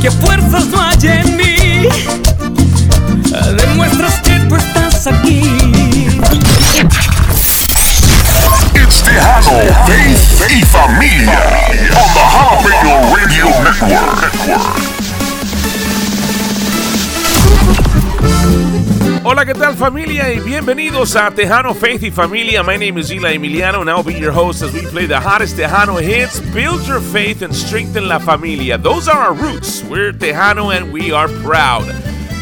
Que fuerzas no hay en mí. Demuestras que tú estás aquí. It's Tejano, Faith y Familia on the Jalapeno Radio Network. Hola, ¿qué tal familia? Y bienvenidos a Tejano Faith y Familia. My name is Eli Emiliano and I'll be your host as we play the hottest Tejano hits. Build your faith and strengthen la familia. Those are our roots. We're Tejano and we are proud.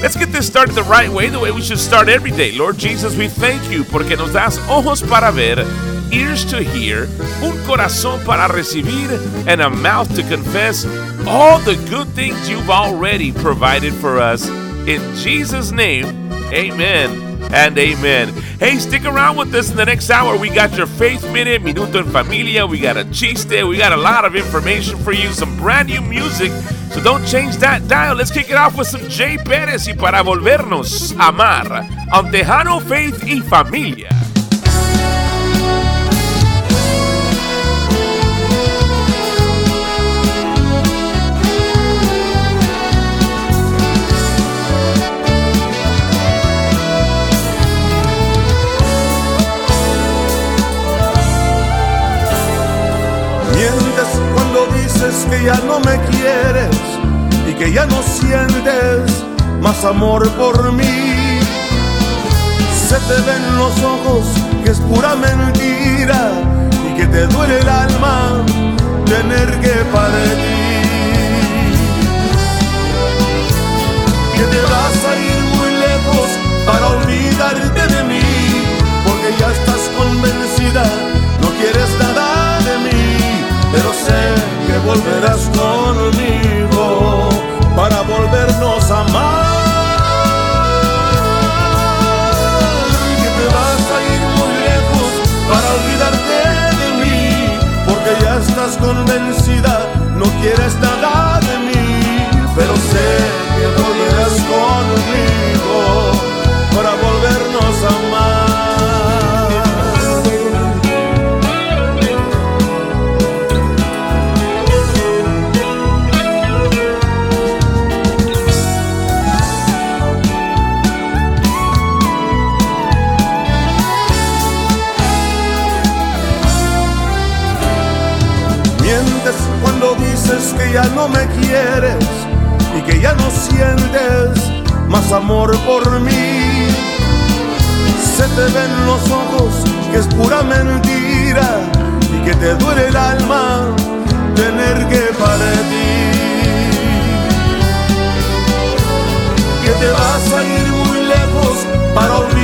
Let's get this started the right way, the way we should start every day. Lord Jesus, we thank you porque nos das ojos para ver, ears to hear, un corazón para recibir, and a mouth to confess all the good things you've already provided for us. In Jesus' name, amen and amen. Hey, stick around with us in the next hour. We got your Faith Minute, Minuto en Familia. We got a chiste. We got a lot of information for you, some brand new music. So don't change that dial. Let's kick it off with some Jay Perez y para volvernos a amar. On Tejano Faith y Familia. Que ya no sientes más amor por mí. Se te ven los ojos que es pura mentira y que te duele el alma tener que partir. Que te vas a ir muy lejos para olvidarte de mí, porque ya estás convencida, no quieres nada de mí, pero sé que volverás conmigo volvernos a amar. Que te vas a ir muy lejos para olvidarte de mí, porque ya estás convencida, no quieres ya no me quieres y que ya no sientes más amor por mí. Se te ven los ojos que es pura mentira y que te duele el alma tener que partir. Que te vas a ir muy lejos para olvidarte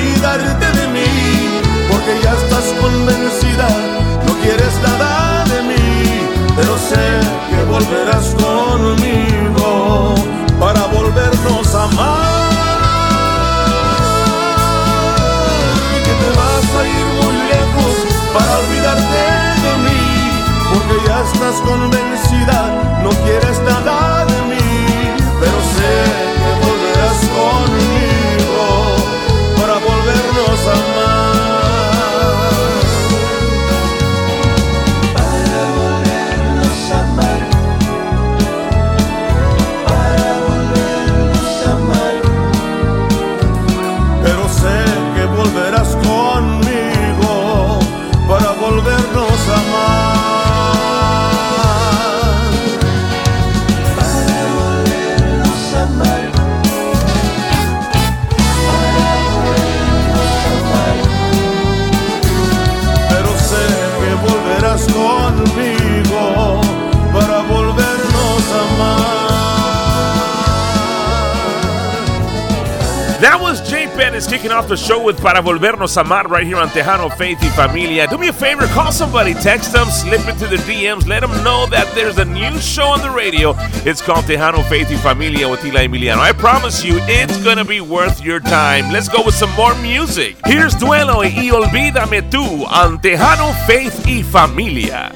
The show with Para Volvernos a Amar right here on Tejano Faith y Familia. Do me a favor, call somebody, text them, slip into the DMs, let them know that there's a new show on the radio. It's called Tejano Faith y Familia with Eli Emiliano. I promise you, it's gonna be worth your time. Let's go with some more music. Here's Duelo y Olvídame Tú on Tejano Faith y Familia.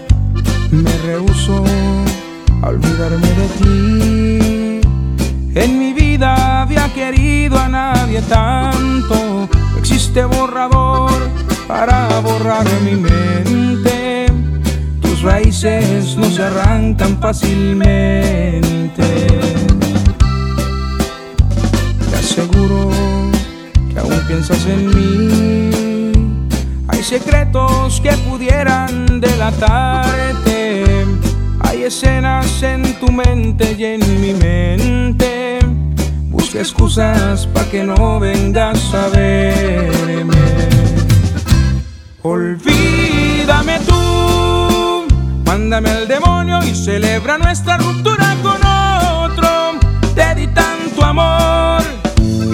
Me rehuso olvidarme de ti. Querido a nadie tanto. Existe borrador para borrar mi mente. Tus raíces no se arrancan fácilmente. Te aseguro que aún piensas en mí. Hay secretos que pudieran delatarte. Hay escenas en tu mente y en mi mente. Busca excusas para que no vengas a verme. Olvídame tú, mándame al demonio y celebra nuestra ruptura con otro. Te di tanto amor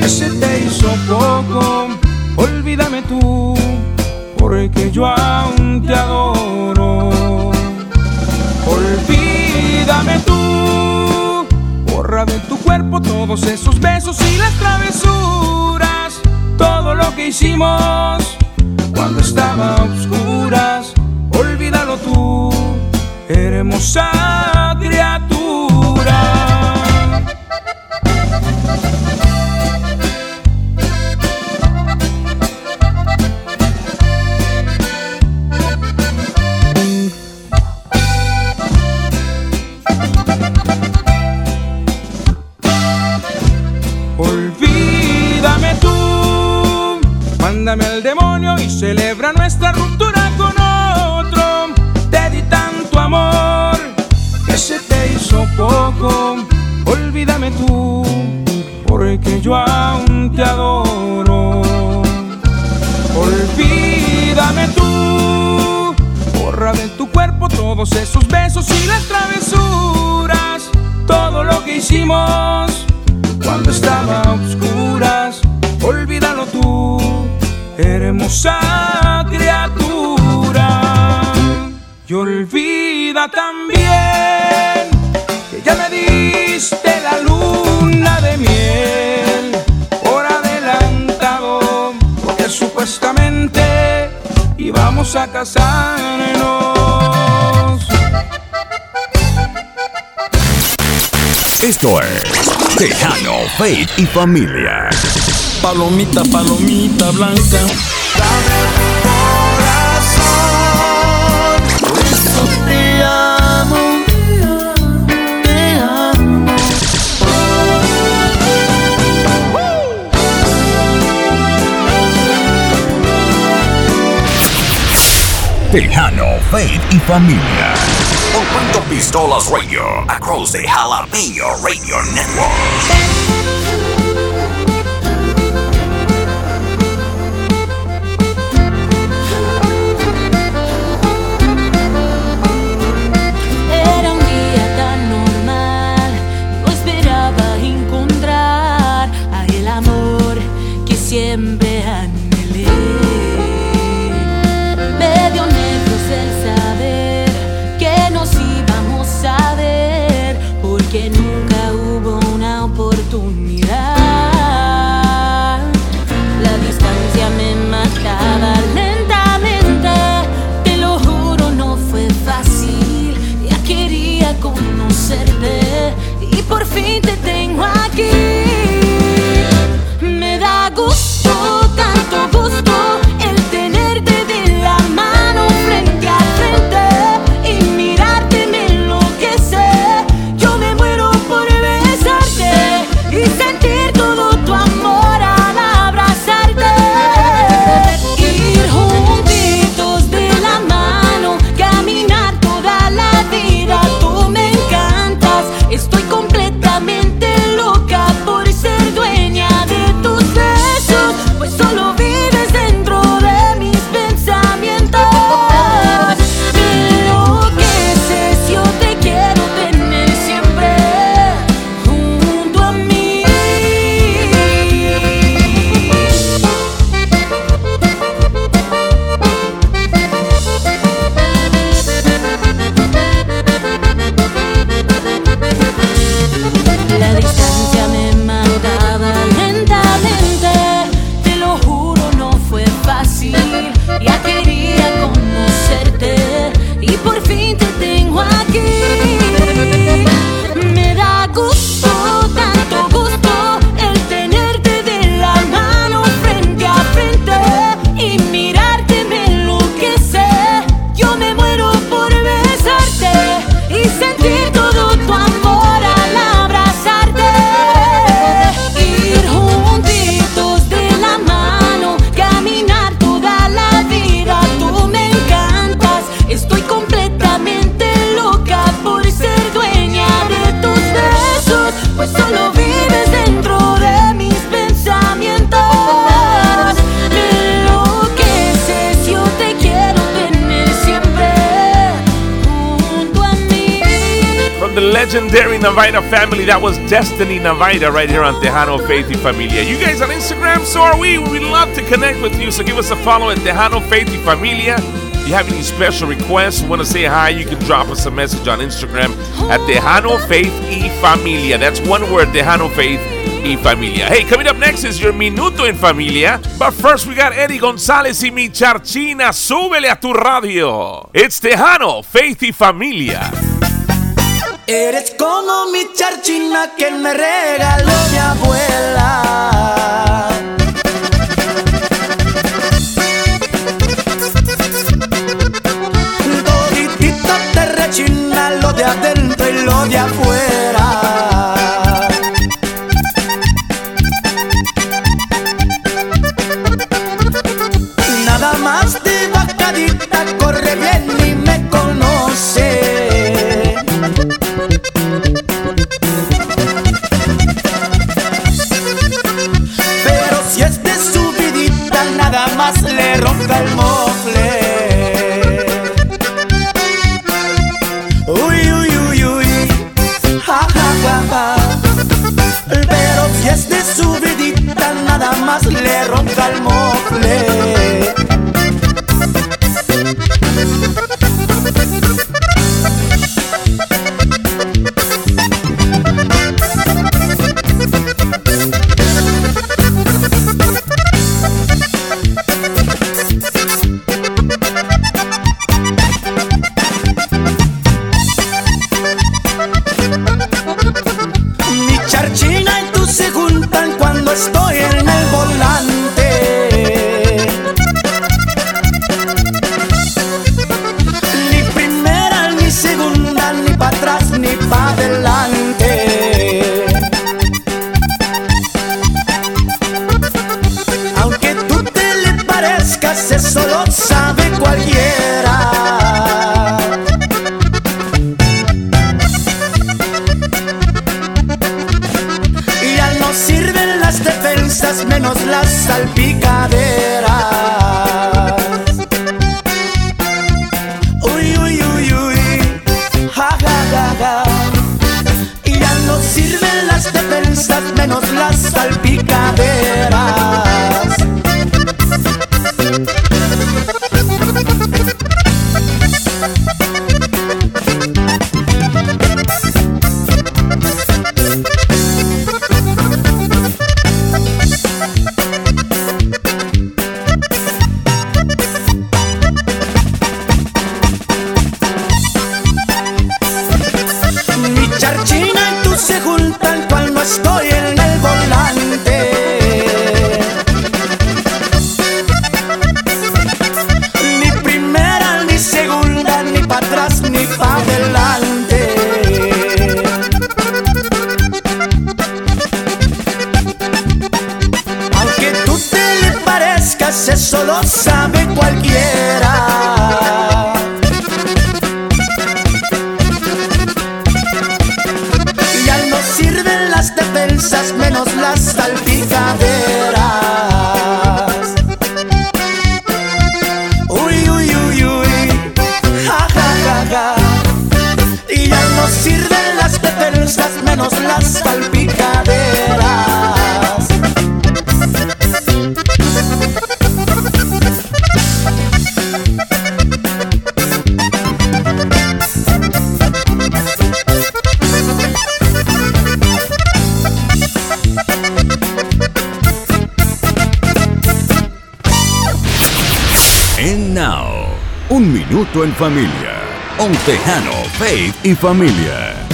que se te hizo poco. Olvídame tú, porque yo aún te adoro. Olvídame tú, borra de tu todos esos besos y las travesuras, todo lo que hicimos cuando estaba a oscuras. Olvídalo tú, hermosa criatura. Yo aún te adoro. Olvídame tú, borra de tu cuerpo todos esos besos y las travesuras, todo lo que hicimos cuando estaba a oscuras. Olvídalo tú, hermosa criatura. Y olvida también que ya me diste la luna de miel supuestamente íbamos a casarnos. Esto es Tejano, Faith y Familia. Palomita, palomita blanca. Tejano, Faith y Familia. Open Pistolas Radio across the Jalapeno Radio Network. Navaida family. That was Destiny Navaida right here on Tejano Faith y Familia. You guys on Instagram? So are we. We'd love to connect with you. So give us a follow at Tejano Faith y Familia. If you have any special requests, want to say hi, you can drop us a message on Instagram at Tejano Faith y Familia. That's one word, Tejano Faith y Familia. Hey, coming up next is your Minuto en Familia. But first, we got Eddie Gonzalez y mi charchina. Súbele a tu radio. It's Tejano Faith y Familia. Eres como mi charchina que me regaló mi abuela. Menos las salpicaderas. And now, un minuto en familia. On Tejano, Faith y Familia.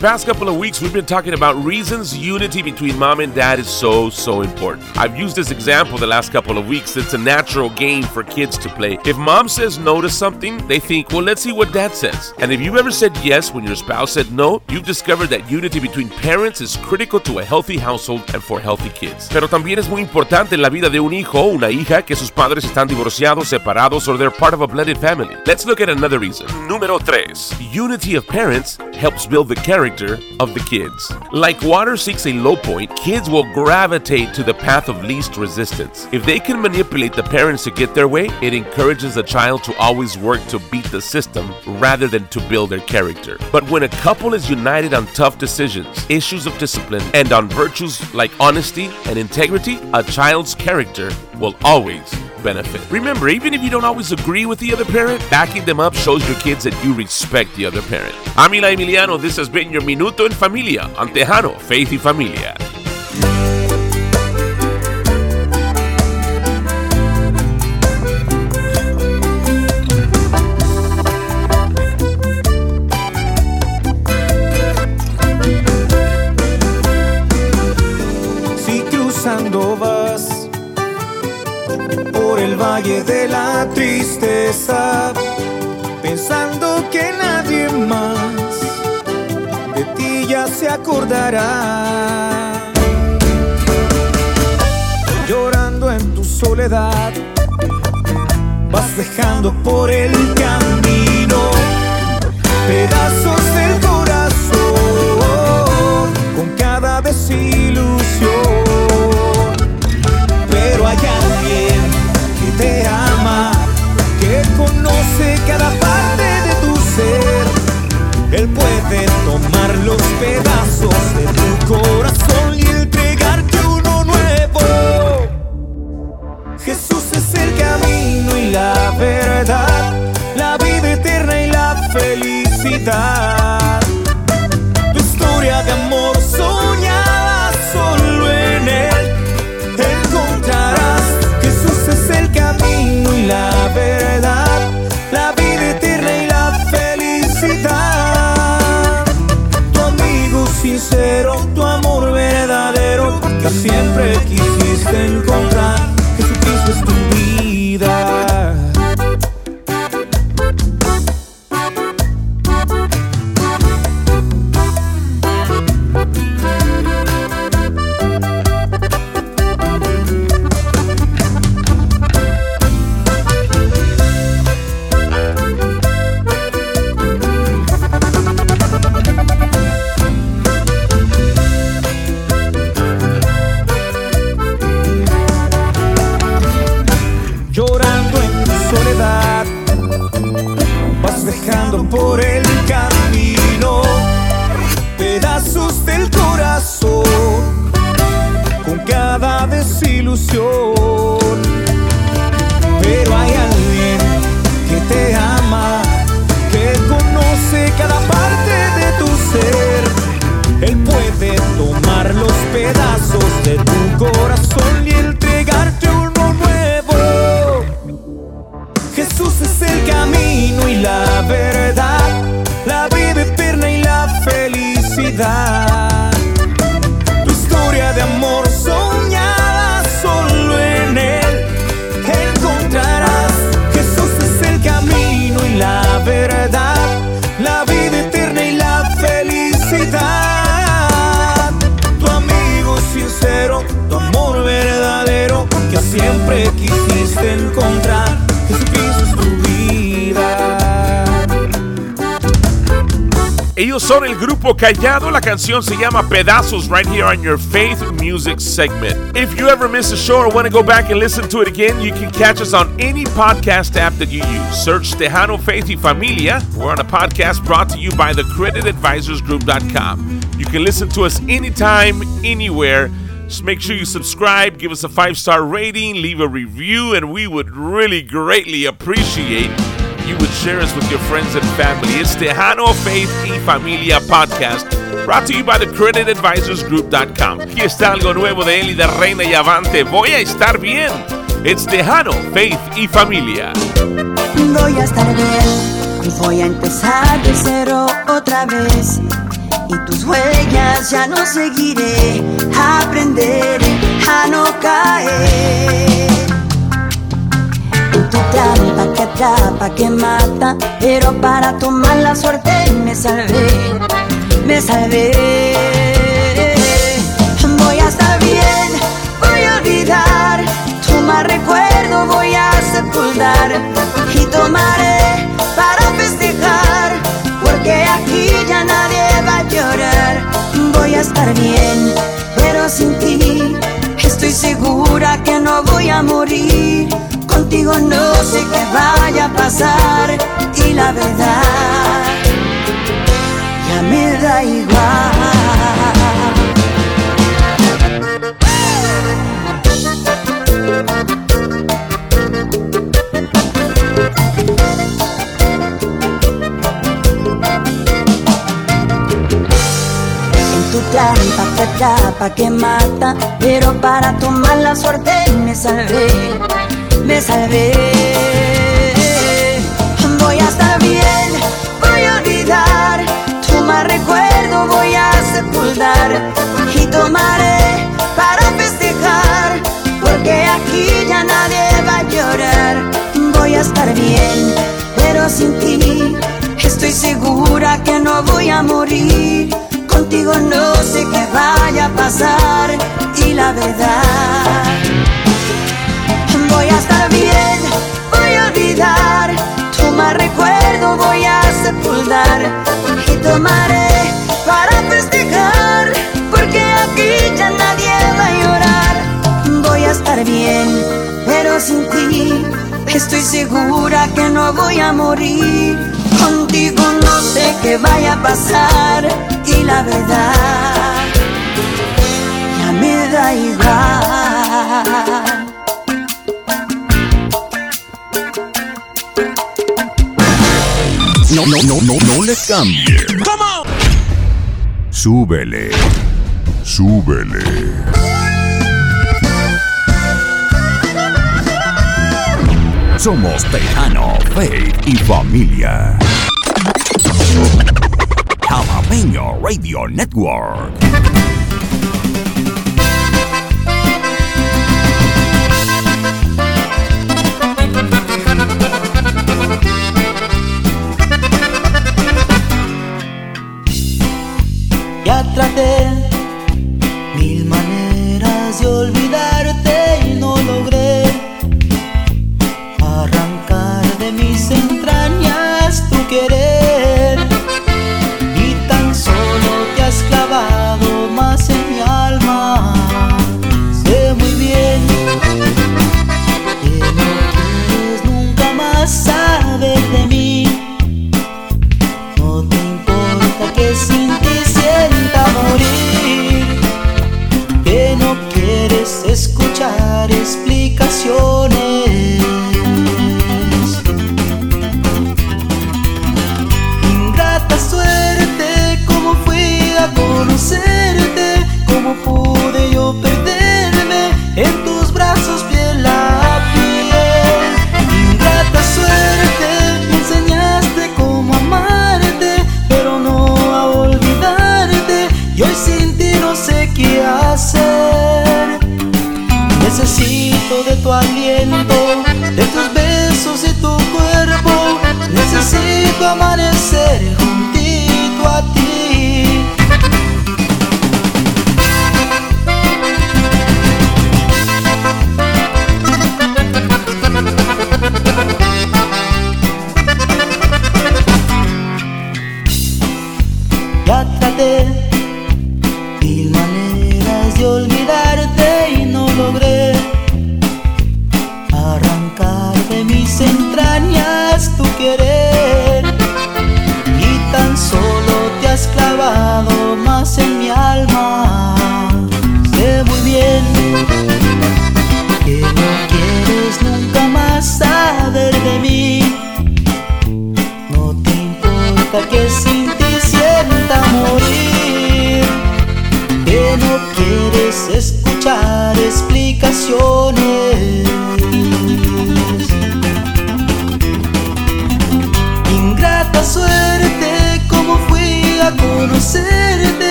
Past couple of weeks, we've been talking about reasons unity between mom and dad is so, so important. I've used this example the last couple of weeks. It's a natural game for kids to play. If mom says no to something, they think, well, let's see what dad says. And if you've ever said yes when your spouse said no, you've discovered that unity between parents is critical to a healthy household and for healthy kids. Pero también es muy importante en la vida de un hijo o una hija que sus padres están divorciados, separados, or they're part of a blended family. Let's look at another reason. Número 3. Unity of parents helps build the character character of the kids. Like water seeks a low point, kids will gravitate to the path of least resistance. If they can manipulate the parents to get their way, it encourages the child to always work to beat the system rather than to build their character. But when a couple is united on tough decisions, issues of discipline, and on virtues like honesty and integrity, a child's character will always benefit. Remember, even if you don't always agree with the other parent, backing them up shows your kids that you respect the other parent. I'm Eli Emiliano. This has been your Minuto en Familia on Tejano, Faith y Familia. Si cruzando vas por el valle de la tristeza, pensando que nadie más ya se acordará. Llorando en tu soledad, vas dejando por el camino pedazos del corazón con cada desilusión. Pero hay alguien que te ama, que conoce cada pedazos de tu corazón y entregarte uno nuevo. Jesús es el camino y la verdad, la vida eterna y la felicidad. Vas dejando por el camino pedazos del corazón con cada desilusión. Son el grupo Callado. La canción se llama Pedazos right here on your Faith Music segment. If you ever miss a show or want to go back and listen to it again, you can catch us on any podcast app that you use. Search Tejano Faith y Familia. We're on a podcast brought to you by the creditadvisorsgroup.com. You can listen to us anytime, anywhere. Just make sure you subscribe, give us a five star rating, leave a review, and we would really greatly appreciate you would share us with your friends and family. It's Tejano Faith y Familia podcast, brought to you by the creditadvisorsgroup.com. Aquí está algo nuevo Reina y Avante. Voy a estar bien. It's Faith y Familia. Empezar de cero otra vez. Y tus ya no seguiré, a no caer tu trampa que atrapa, que mata, pero para tu mala suerte me salvé, me salvé. Voy a estar bien, voy a olvidar, tu mal recuerdo voy a sepultar y tomaré para festejar, porque aquí ya nadie va a llorar. Voy a estar bien, pero sin ti. Estoy segura que no voy a morir vaya a pasar y la verdad ya me da igual. tu trampa te atrapa, que mata, pero para tomar la suerte me salvé, me salvé. Voy a estar bien, voy a olvidar, tu mal recuerdo voy a sepultar y tomaré para festejar, porque aquí ya nadie va a llorar. Voy a estar bien, pero sin ti estoy segura que no voy a morir contigo no sé qué vaya a pasar y la verdad voy a estar bien, voy a olvidar, tu mal recuerdo voy a sepultar y tomaré para festejar porque aquí ya nadie va a llorar. Voy a estar bien, pero sin ti estoy segura que no voy a morir. Contigo no sé qué vaya a pasar y la verdad ya me da igual. No, no, no, no, no le cambie. Súbele. Súbele. Somos Tejano, Faith y Familia. Jalapeño Radio Network. Traté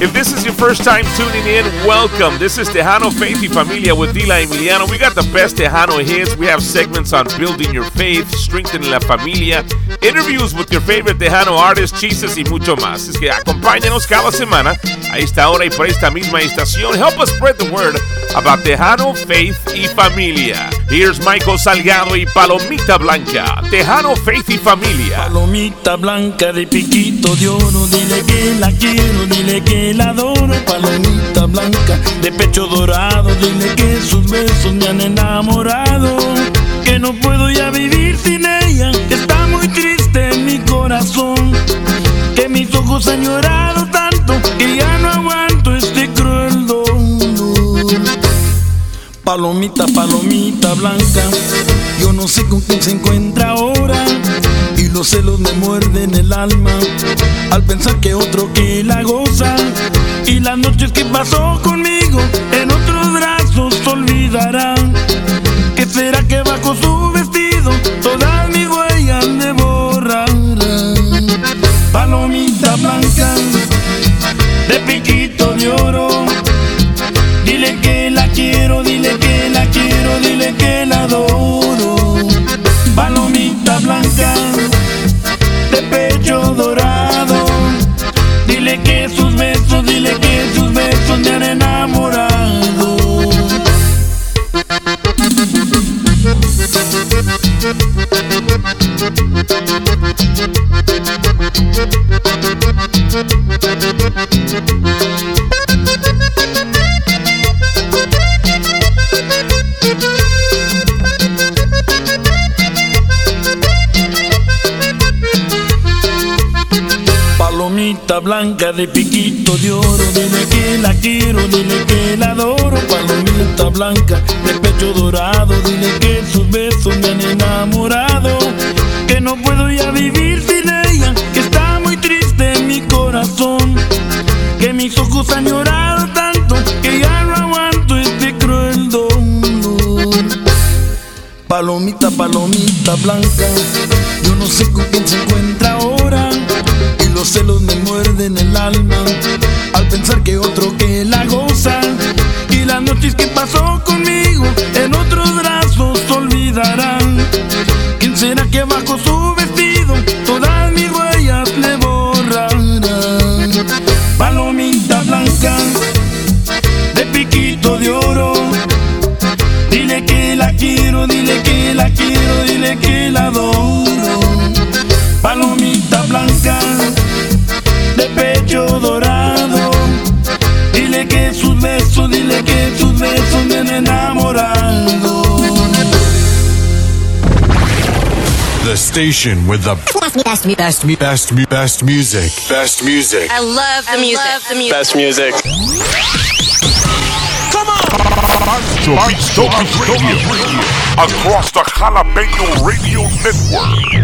If this is your first time tuning in, welcome. This is Tejano Faith y Familia with Dila Emiliano. We got the best Tejano hits. We have segments on building your faith, strengthening la familia, interviews with your favorite Tejano artists, chistes y mucho más. Es que acompáñanos cada semana a esta hora y por esta misma estación. Help us spread the word about Tejano Faith y Familia. Here's Michael Salgado y Palomita Blanca. Tejano Faith y Familia. Palomita Blanca de piquito de oro, dile que la quiero, dile que la adoro, palomita blanca de pecho dorado. Dile que sus besos me han enamorado, que no puedo ya vivir sin ella, que mis ojos han llorado tanto que ya no aguanto este cruel dolor. Palomita, palomita blanca, yo no sé con quién se encuentra ahora y los celos me muerden el alma al pensar que otro que la goza y las noches que pasó conmigo en otros brazos olvidarán. ¿Qué será que bajo su vestido todas Palomita blanca blanca de pecho dorado, dile que sus besos me han enamorado. Que no puedo ya vivir sin ella, que está muy triste mi corazón. Que mis ojos han llorado tanto que ya no aguanto este cruel dolor. Palomita, palomita blanca, será que bajo su station with the best, me, best, best, best, best, best music. Best music. I love the music. Love the music. Best music. Come on! Beat Radio. Across the Jalapeno Radio Network.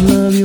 love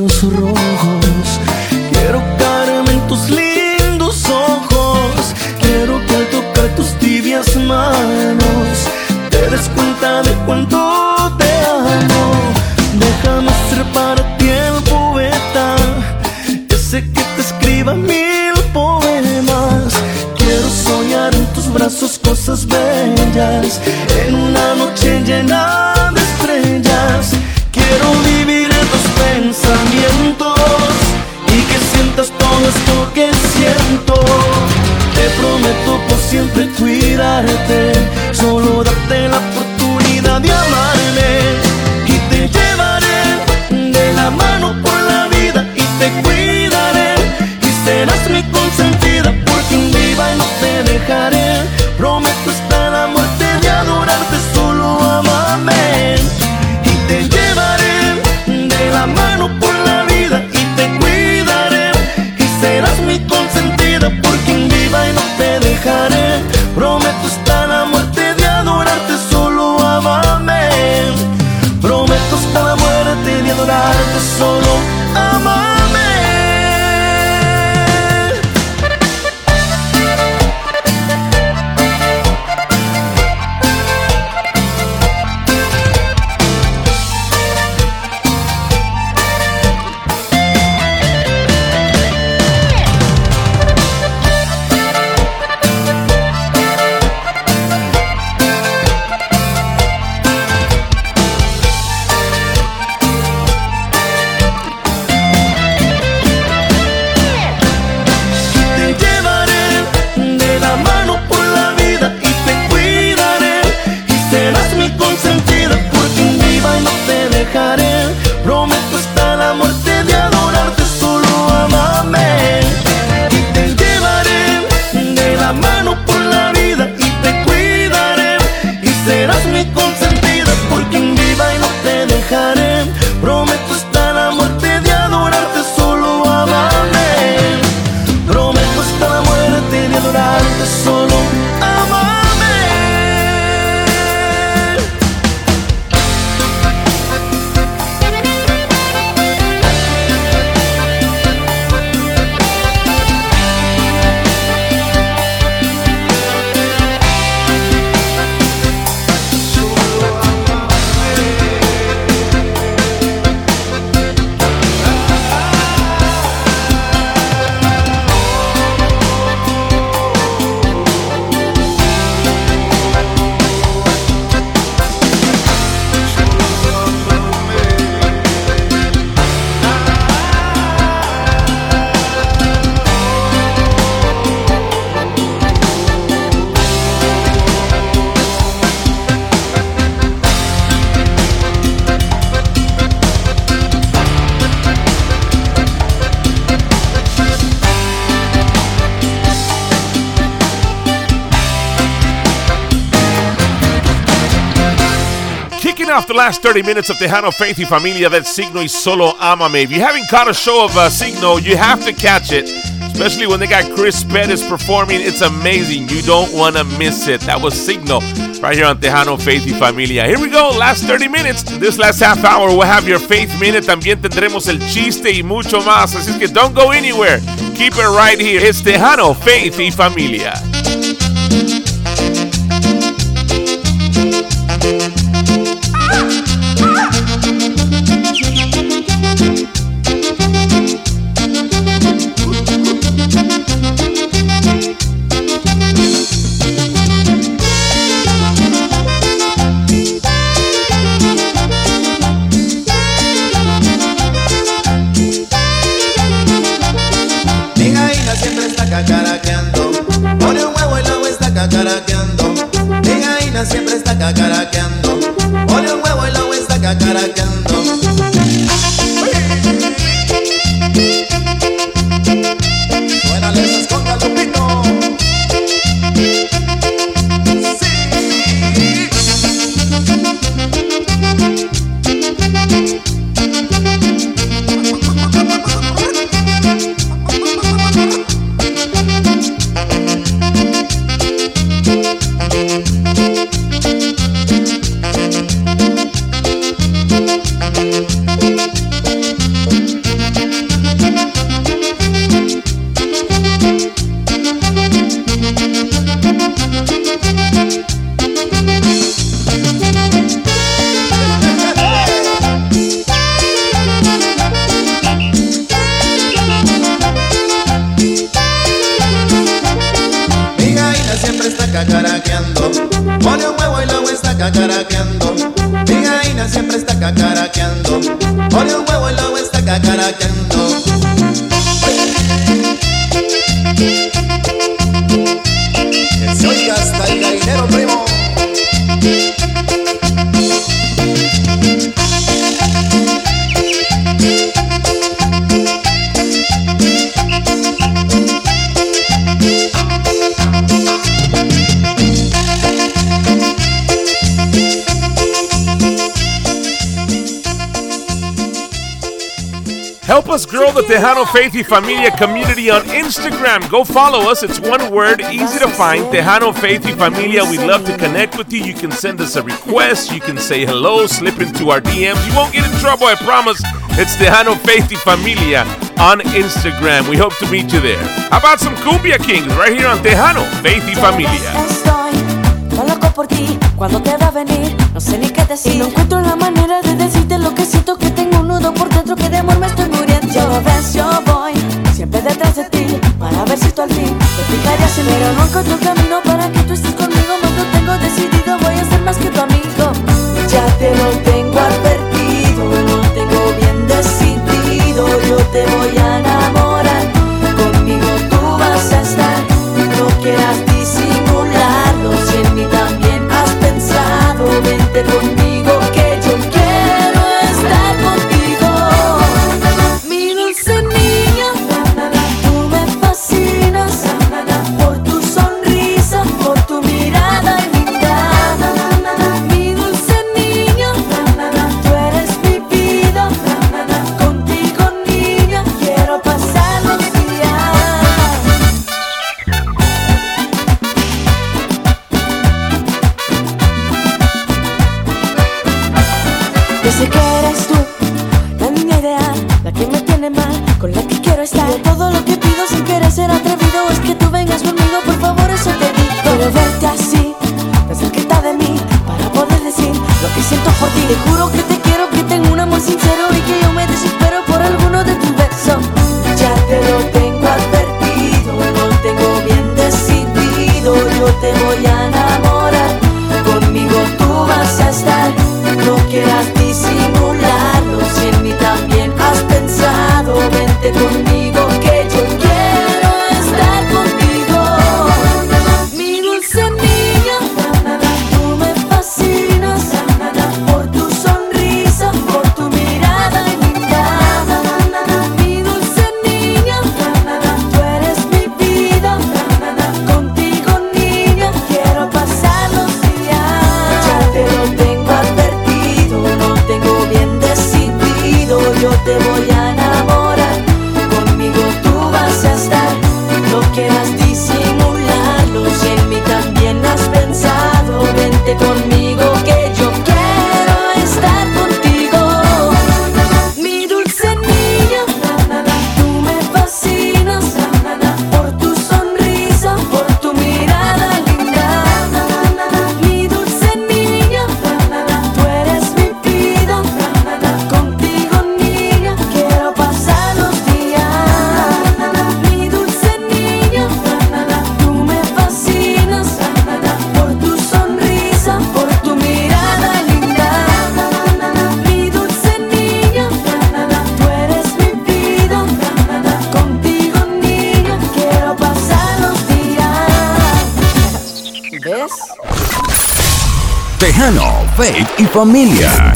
off the last 30 minutes of Tejano Faith y Familia, that Signo y Solo Amame. If you haven't caught a show of uh, Signo, you have to catch it. Especially when they got Chris Pettis performing. It's amazing. You don't want to miss it. That was Signo right here on Tejano Faith y Familia. Here we go, last 30 minutes. This last half hour, we'll have your Faith Minute. También tendremos el chiste y mucho más. Así que don't go anywhere. Keep it right here. It's Tejano Faith y Familia. cacaraqueando. Mi gallina siempre está cacaraqueando. Pone un huevo y luego está cacaraqueando. Tejano Faith Familia community on Instagram. Go follow us. It's one word, easy to find. Tejano Faith Familia. We'd love to connect with you. You can send us a request. You can say hello, slip into our DMs. You won't get in trouble, I promise. It's Tejano Faith Familia on Instagram. We hope to meet you there. How about some Cumbia Kings right here on Tejano Faith Familia? por ti, cuando te va a venir, no sé ni qué decir. Y no encuentro la manera de decirte lo que siento, que tengo un nudo por dentro, que de amor me estoy muriendo. Lo ves, yo voy siempre detrás de ti para ver si tú al fin te fijarías en Pero no encuentro camino para que tú estés conmigo. Lo tengo decidido, voy a ser más que tu amigo. Ya te lo tengo advertido, lo tengo bien decidido. Yo te voy a enamorar, conmigo tú vas a estar. No quieras disimularlo, si en mí también has pensado, vente conmigo. Y Familia.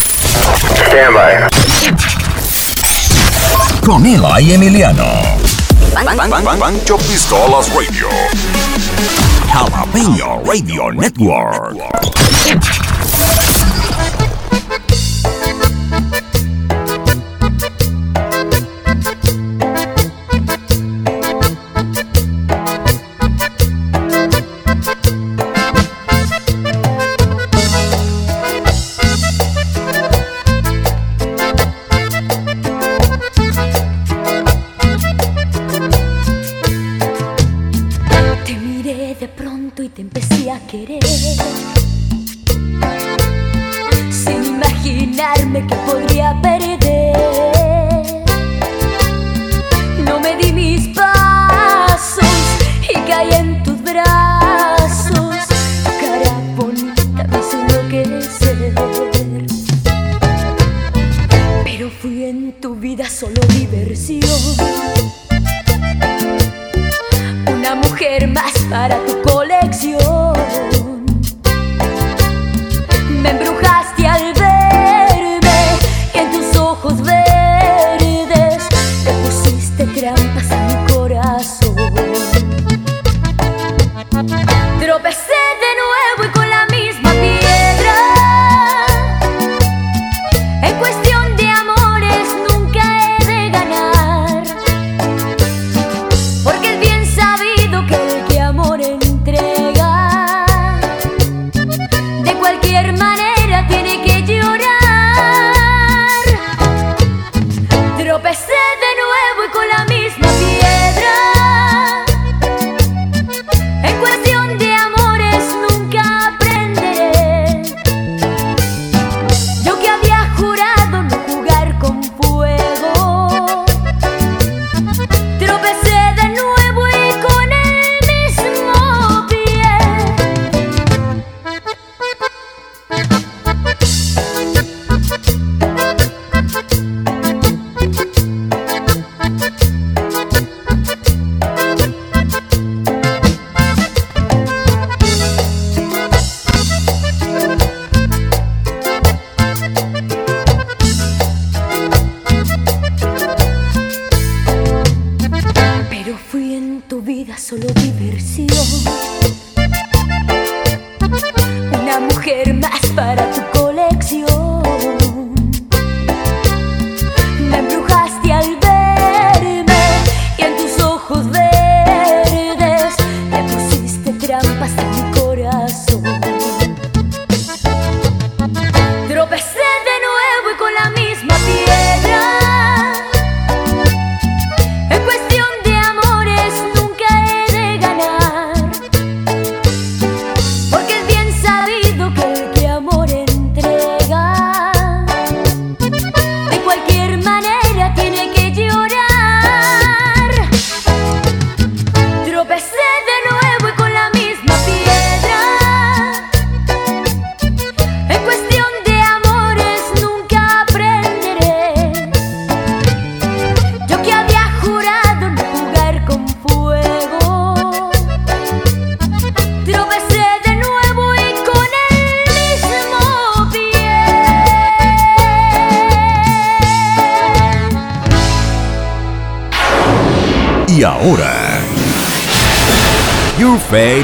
Con Ela y Emiliano. Pancho Pistolas Radio. Jalapeño Radio Network.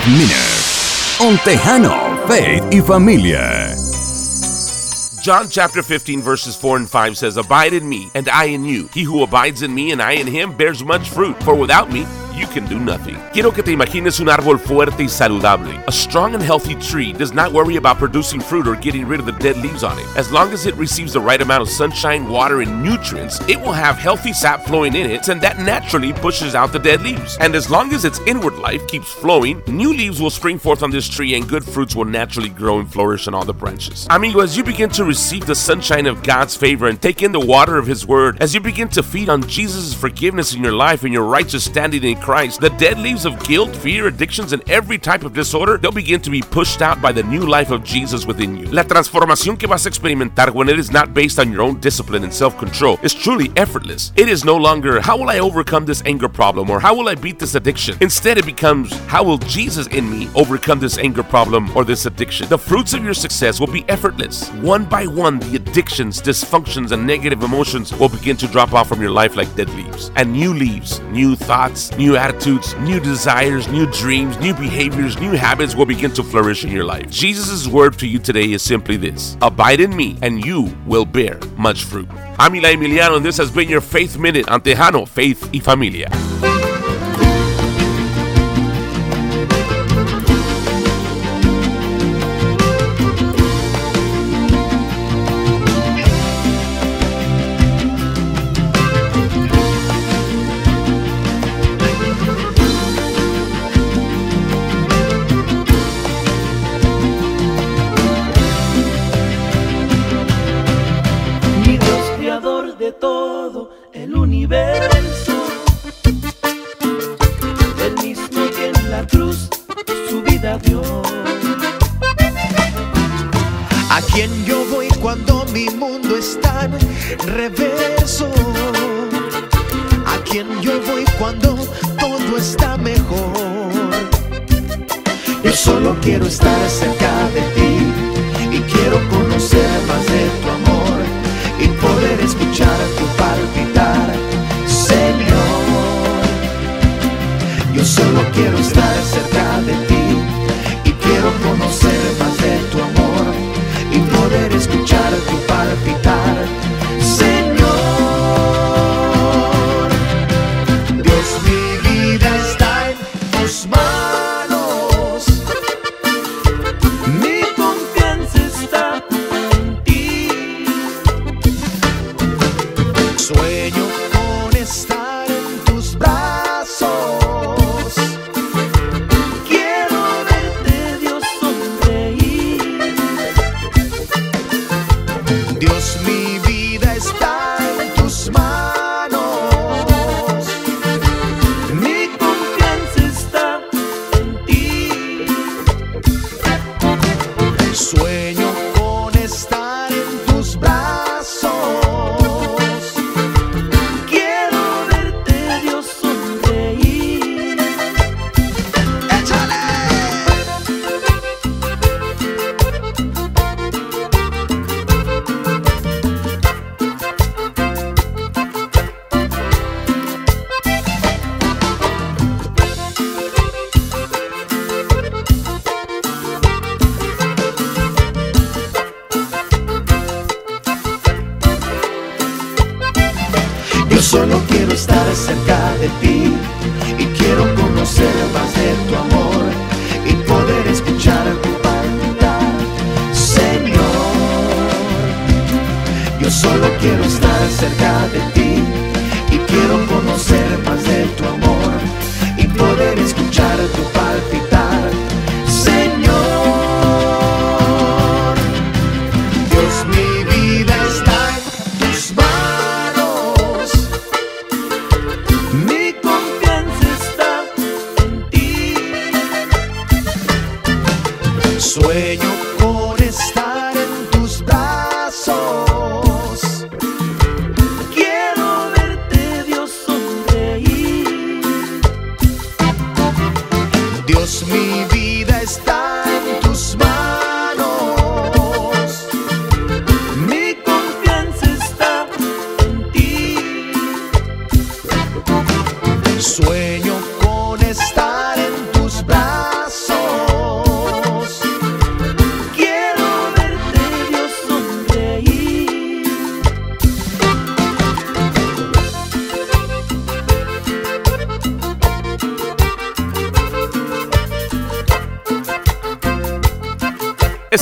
Faith Minute. On Tejano, Faith y Familia. John chapter 15, verses 4 and 5 says, Abide in me, and I in you. He who abides in me, and I in him, bears much fruit. For without me, you can do nothing. Quiero que te imagines un árbol fuerte y saludable. A strong and healthy tree does not worry about producing fruit or getting rid of the dead leaves on it. As long as it receives the right amount of sunshine, water, and nutrients, it will have healthy sap flowing in it, and that naturally pushes out the dead leaves. And as long as its inward life keeps flowing, new leaves will spring forth on this tree, and good fruits will naturally grow and flourish on all the branches. Amigo, as you begin to receive the sunshine of God's favor and take in the water of His Word, as you begin to feed on Jesus' forgiveness in your life and your righteous standing in Christ, the dead leaves of guilt, fear, addictions, and every type of disorder, they'll begin to be pushed out by the new life of Jesus within you. La transformación que vas a experimentar when it is not based on your own discipline and self control is truly effortless. It is no longer, how will I overcome this anger problem or how will I beat this addiction? Instead, it becomes, how will Jesus in me overcome this anger problem or this addiction? The fruits of your success will be effortless. One by one, the addictions, dysfunctions, and negative emotions will begin to drop off from your life like dead leaves. And new leaves, new thoughts, new attitudes, new desires, new dreams, new behaviors, new habits will begin to flourish in your life. Jesus' word to you today is simply this Abide in me, and you will bear much fruit. I'm Eli Emiliano, and this has been your Faith Minute on Tejano, Faith y Familia.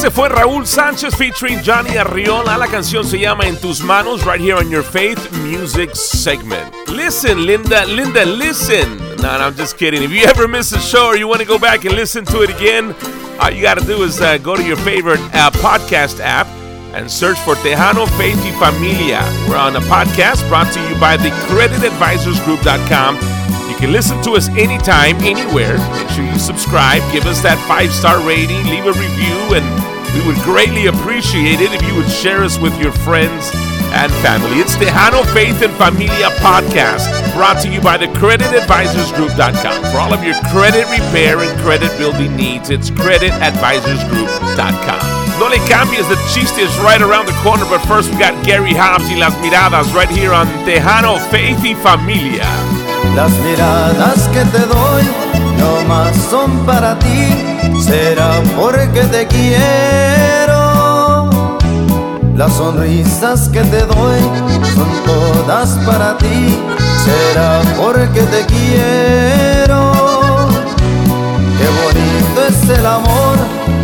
Ese fue Raúl Sánchez featuring Johnny Arriola. La canción se llama En tus manos, right here on your Faith Music segment. Listen, Linda, Linda, listen. No, no, I'm just kidding. If you ever miss a show or you want to go back and listen to it again, all you got to do is uh, go to your favorite uh, podcast app and search for Tejano Faith y Familia. We're on a podcast brought to you by the CreditAdvisorsGroup.com You can listen to us anytime, anywhere. Make sure you subscribe, give us that five star rating, leave a review, and we would greatly appreciate it if you would share us with your friends and family. It's the Hano Faith and Familia podcast brought to you by the creditadvisorsgroup.com. For all of your credit repair and credit building needs, it's creditadvisorsgroup.com. No le cambies, the chiste is right around the corner, but first we got Gary Hobbs y Las Miradas right here on Tejano Faith y Familia. Las miradas que te doy no más son para ti, será porque te quiero. Las sonrisas que te doy son todas para ti, será porque te quiero. Qué bonito es el amor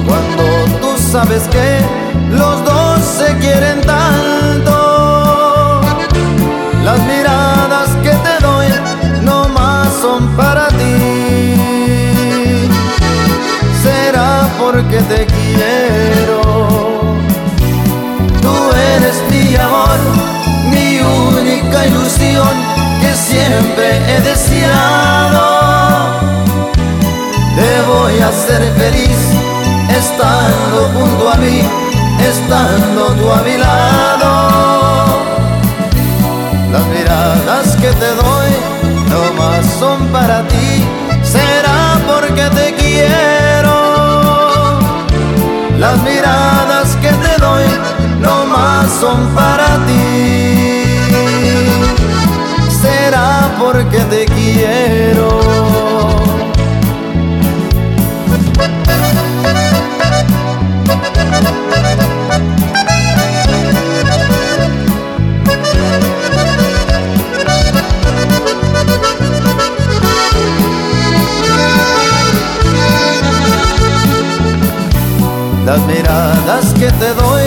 cuando tú sabes que los dos se quieren tanto. Estando tú a mi lado. Las miradas que te doy no más son para ti, será porque te quiero. Las miradas que te doy no más son para ti, será porque te quiero. Las miradas que te doy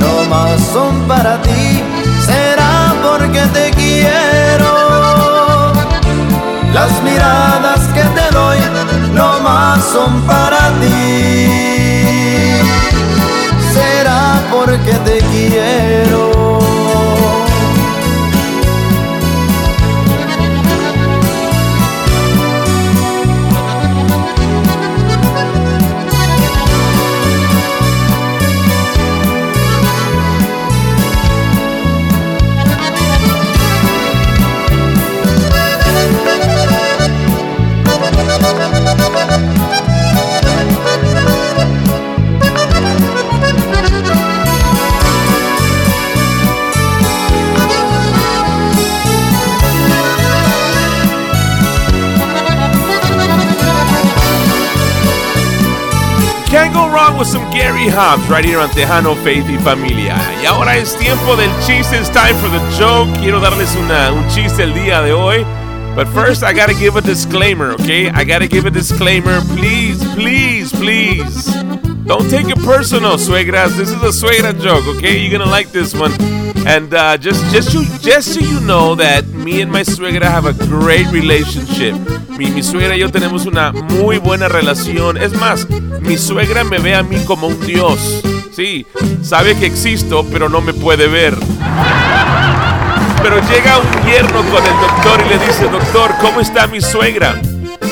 no más son para ti, será porque te quiero. Las miradas que te doy no más son para ti, será porque te quiero. Some Gary right here on Tejano Faith y Familia. Y ahora es tiempo del chiste. It's time for the joke. Quiero darles una, un chiste el día de hoy. But first, I gotta give a disclaimer, okay? I gotta give a disclaimer. Please, please, please. Don't take it personal, suegras. This is a suegra joke, okay? You're gonna like this one. And uh, just, just, you, just so you know that me and my suegra have a great relationship. Mi, mi suegra y yo tenemos una muy buena relación. Es más, mi suegra me ve a mí como un dios. Sí, sabe que existo, pero no me puede ver. Pero llega un yerno con el doctor y le dice, doctor, ¿cómo está mi suegra?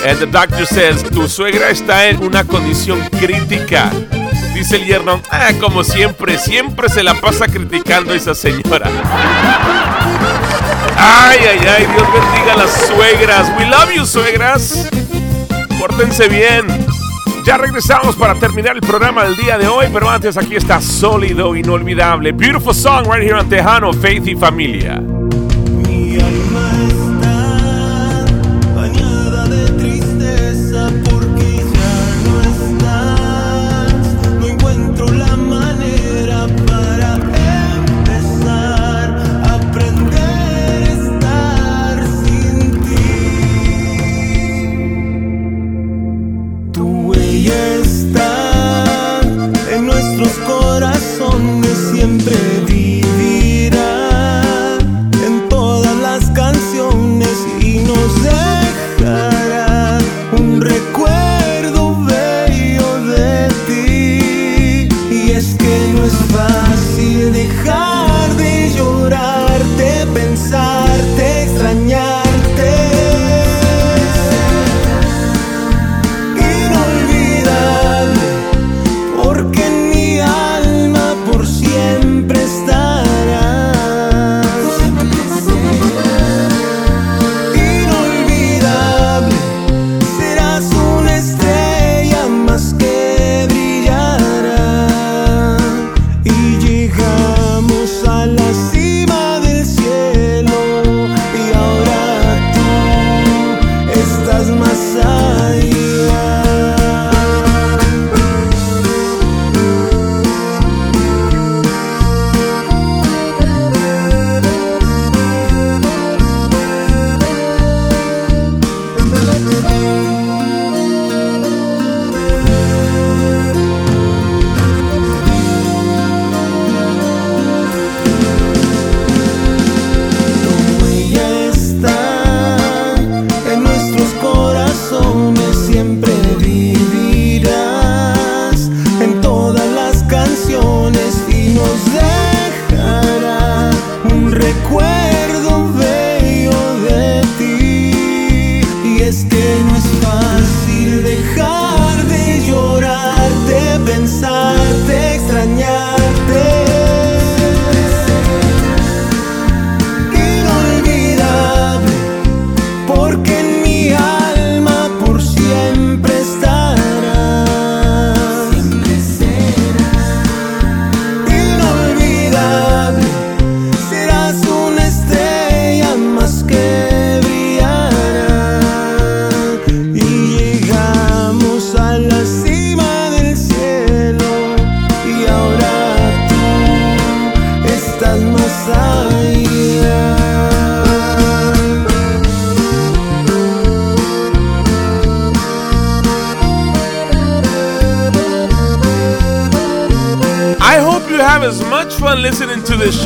And the doctor says, tu suegra está en una condición crítica. Dice el yerno, ah, como siempre, siempre se la pasa criticando a esa señora. Ay, ay, ay, Dios bendiga a las suegras. We love you, suegras. Pórtense bien. Ya regresamos para terminar el programa del día de hoy, pero antes aquí está sólido, inolvidable. Beautiful song right here on Tejano, Faith y Familia.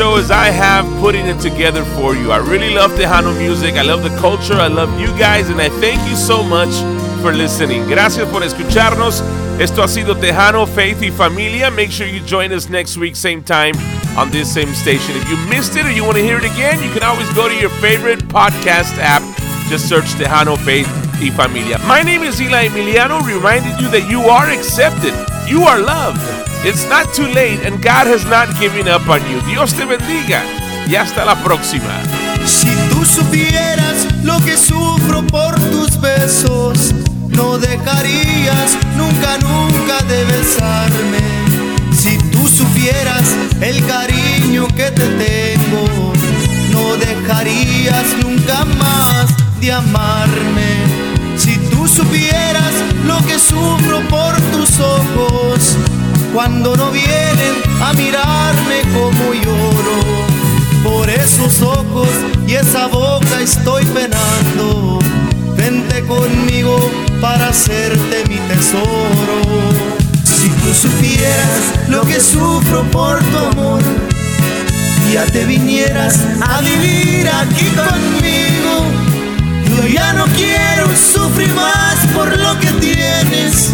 As I have putting it together for you. I really love Tejano music. I love the culture. I love you guys. And I thank you so much for listening. Gracias por escucharnos. Esto ha sido Tejano, Faith y Familia. Make sure you join us next week, same time, on this same station. If you missed it or you want to hear it again, you can always go to your favorite podcast app. Just search Tejano, Faith y Familia. My name is Eli Emiliano, reminding you that you are accepted, you are loved. It's not too late and God has not given up on you. Dios te bendiga y hasta la próxima. Si tú supieras lo que sufro por tus besos, no dejarías nunca, nunca de besarme. Si tú supieras el cariño que te tengo, no dejarías nunca más de amarme. Si tú supieras lo que sufro por tus ojos, cuando no vienen a mirarme como lloro. Por esos ojos y esa boca estoy penando. Vente conmigo para hacerte mi tesoro. Si tú supieras lo que sufro por tu amor, ya te vinieras a vivir aquí conmigo. Yo ya no quiero sufrir más por lo que tienes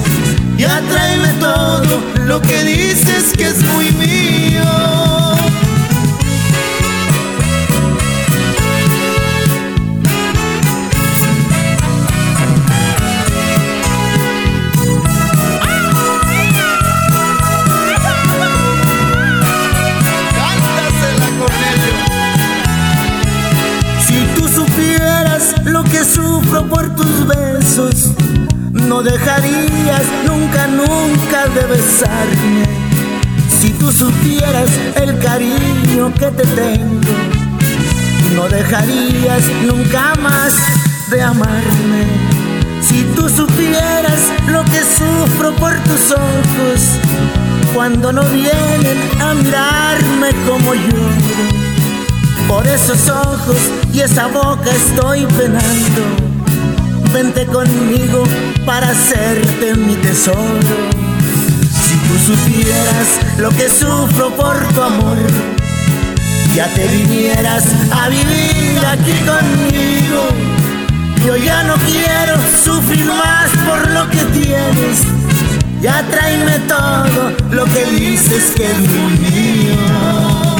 ya tráeme todo lo que dices que es muy mío. Si tú supieras lo que sufro por tus besos no dejarías nunca, nunca de besarme. Si tú supieras el cariño que te tengo, no dejarías nunca más de amarme. Si tú supieras lo que sufro por tus ojos, cuando no vienen a mirarme como lloro, por esos ojos y esa boca estoy penando Vente conmigo para hacerte mi tesoro. Si tú supieras lo que sufro por tu amor, ya te vinieras a vivir aquí conmigo. Yo ya no quiero sufrir más por lo que tienes. Ya tráeme todo lo que dices que es mío.